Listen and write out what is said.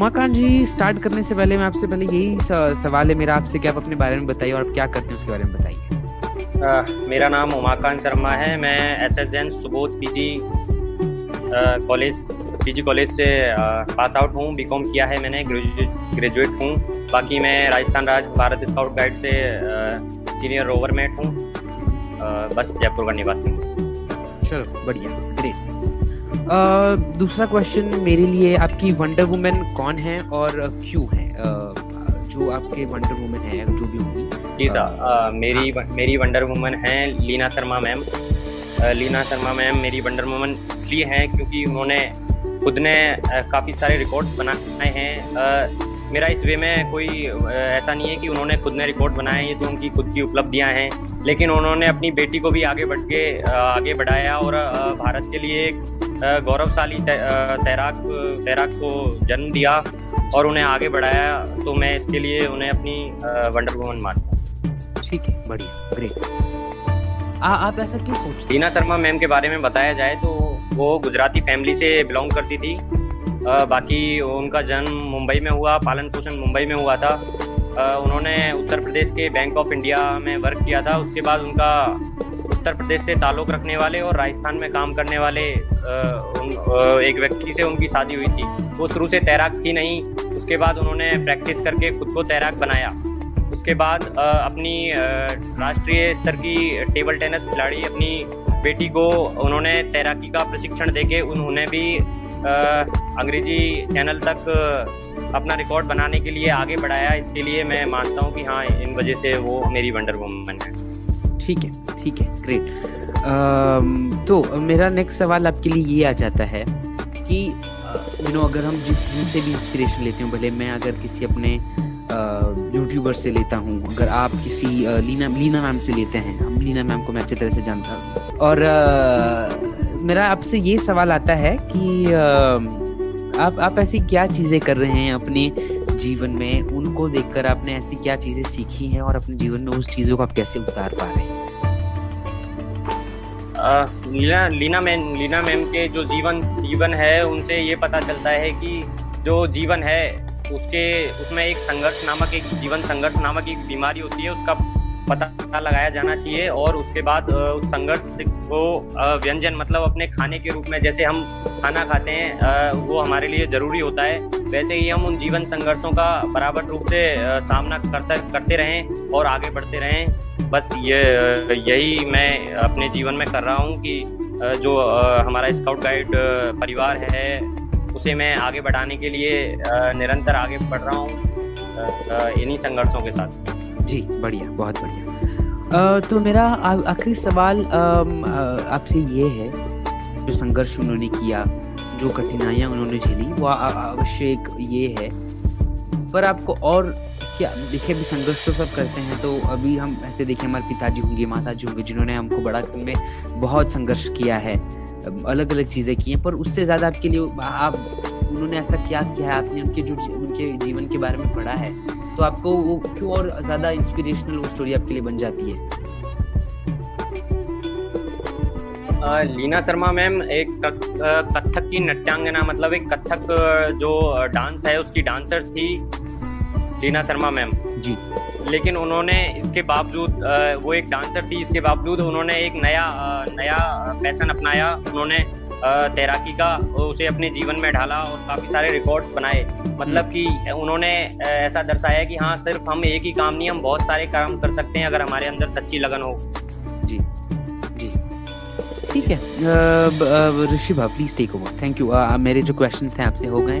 उमाकांत जी start करने से पहले मैं आपसे पहले यही सवाल है मेरा आपसे कि आप अपने बारे में बताइए और आप क्या करते हैं उसके बारे में बताइए। मेरा नाम उमाकांत शर्मा है मैं S S N Subodh P G college PG college से पास आउट हूँ बीकॉम किया है मैंने ग्रेजुएट हूँ। बाकी मैं राजस्थान राज्य भारत स्काउट गाइड से सीनियर रोवरमेट हूँ। बस जयपुर का निवासी हूँ। चलो बढ़िया। दूसरा क्वेश्चन मेरे लिए आपकी वंडर वुमेन कौन है और क्यों है? जो आपके वंडर वुमेन है जो भी होंगी। जी सर मेरी हाँ. मेरी वंडर वुमेन है लीना शर्मा मैम। लीना शर्मा मैम मेरी वंडर वुमेन इसलिए हैं क्योंकि उन्होंने खुद ने काफ़ी सारे रिकॉर्ड्स बनाए हैं। मेरा इस वे में कोई ऐसा नहीं है कि उन्होंने खुद ने रिकॉर्ड बनाए ये तो उनकी खुद की उपलब्धियाँ हैं। लेकिन उन्होंने अपनी बेटी को भी आगे बढ़ के आगे बढ़ाया और भारत के लिए एक गौरवशाली तैराक तैराक को जन्म दिया और उन्हें आगे बढ़ाया तो मैं इसके लिए उन्हें अपनी वंडर वुमन मानता हूँ। ठीक है बढ़िया ग्रेट आ, आप ऐसा क्यों सोचते टीना शर्मा मैम के बारे में बताया जाए तो वो गुजराती फैमिली से बिलोंग करती थी। आ, बाकी उनका जन्म मुंबई में हुआ पालन पोषण मुंबई में हुआ था। आ, उन्होंने उत्तर प्रदेश के बैंक ऑफ़ इंडिया में वर्क किया था। उसके बाद उनका उत्तर प्रदेश से ताल्लुक़ रखने वाले और राजस्थान में काम करने वाले एक व्यक्ति से उनकी शादी हुई थी। वो शुरू से तैराक थी नहीं, उसके बाद उन्होंने प्रैक्टिस करके खुद को तैराक बनाया। उसके बाद अपनी राष्ट्रीय स्तर की टेबल टेनिस खिलाड़ी, अपनी बेटी को उन्होंने तैराकी का प्रशिक्षण देके उन्होंने भी अंग्रेज़ी चैनल तक अपना रिकॉर्ड बनाने के लिए आगे बढ़ाया। इसके लिए मैं मानता हूँ कि हाँ इन वजह से वो मेरी वंडर वुमन है। ठीक है ठीक है ग्रेट तो मेरा नेक्स्ट सवाल आपके लिए ये आ जाता है कि यू नो अगर हम जिस जिनसे भी इंस्पिरेशन लेते हैं, भले मैं अगर किसी अपने यूट्यूबर से लेता हूँ, अगर आप किसी लीना लीना मैम से लेते हैं, हम लीना मैम को मैं अच्छी तरह से जानता हूँ। और मेरा आपसे ये सवाल आता है कि आप आप ऐसी क्या चीज़ें कर रहे हैं अपने जीवन में उनको देखकर आपने ऐसी क्या चीज़ें सीखी हैं और अपने जीवन में उस चीज़ों को आप कैसे उतार पा रहे हैं? लीना लीना मैम लीना मैम के जो जीवन जीवन है, उनसे ये पता चलता है कि जो जीवन है, उसके, उसमें एक संघर्ष नामक एक जीवन संघर्ष नामक एक बीमारी होती है, उसका पता लगाया जाना चाहिए और उसके बाद उस संघर्ष को व्यंजन मतलब अपने खाने के रूप में जैसे हम खाना खाते हैं वो हमारे लिए ज़रूरी होता है। वैसे ही हम उन जीवन संघर्षों का बराबर रूप से सामना करते करते रहें और आगे बढ़ते रहें। बस ये यही मैं अपने जीवन में कर रहा हूँ कि जो हमारा स्काउट गाइड परिवार है, उसे मैं आगे बढ़ाने के लिए निरंतर आगे बढ़ रहा हूँ इन्हीं संघर्षों के साथ। जी, बढ़िया, बहुत बढ़िया। तो मेरा आखिरी सवाल आपसे ये है, जो संघर्ष उन्होंने किया, जो कठिनाइयाँ उन्होंने झेली, वो अवश्य एक ये है। पर आपको और क्या, देखिए, अभी संघर्ष तो सब करते हैं तो अभी हम ऐसे देखें हमारे पिताजी होंगे माता जी होंगे, जिन्होंने हमको बड़ा में बहुत संघर्ष किया है। अलग अलग चीज़ें की हैं, पर उससे ज़्यादा आपके लिए, आप उन्होंने ऐसा क्या किया है? आपने उनके जो उनके जीवन के बारे में पढ़ा है तो आपको वो क्यों और ज़्यादा इंस्पिरेशनल वो स्टोरी आपके लिए बन जाती है? लीना शर्मा मैम एक कथक की नृत्यांगना मतलब एक कथक जो डांस है उसकी डांसर थी लीना शर्मा मैम। जी। लेकिन उन्होंने इसके बावजूद वो एक डांसर थी इसके बावजूद उन्होंने एक नया नया फ़ैशन अपनाया। उन्होंने तैराकी का उसे अपने जीवन में ढाला और काफ़ी सारे रिकॉर्ड बनाए। मतलब कि उन्होंने ऐसा दर्शाया कि हाँ सिर्फ़ हम एक ही काम नहीं हम बहुत सारे काम कर सकते हैं अगर हमारे अंदर सच्ची लगन हो। जी जी। ठीक है। ऋषि भा please take over thank you मेरे जो क्वेश्चन थे आपसे हो गए।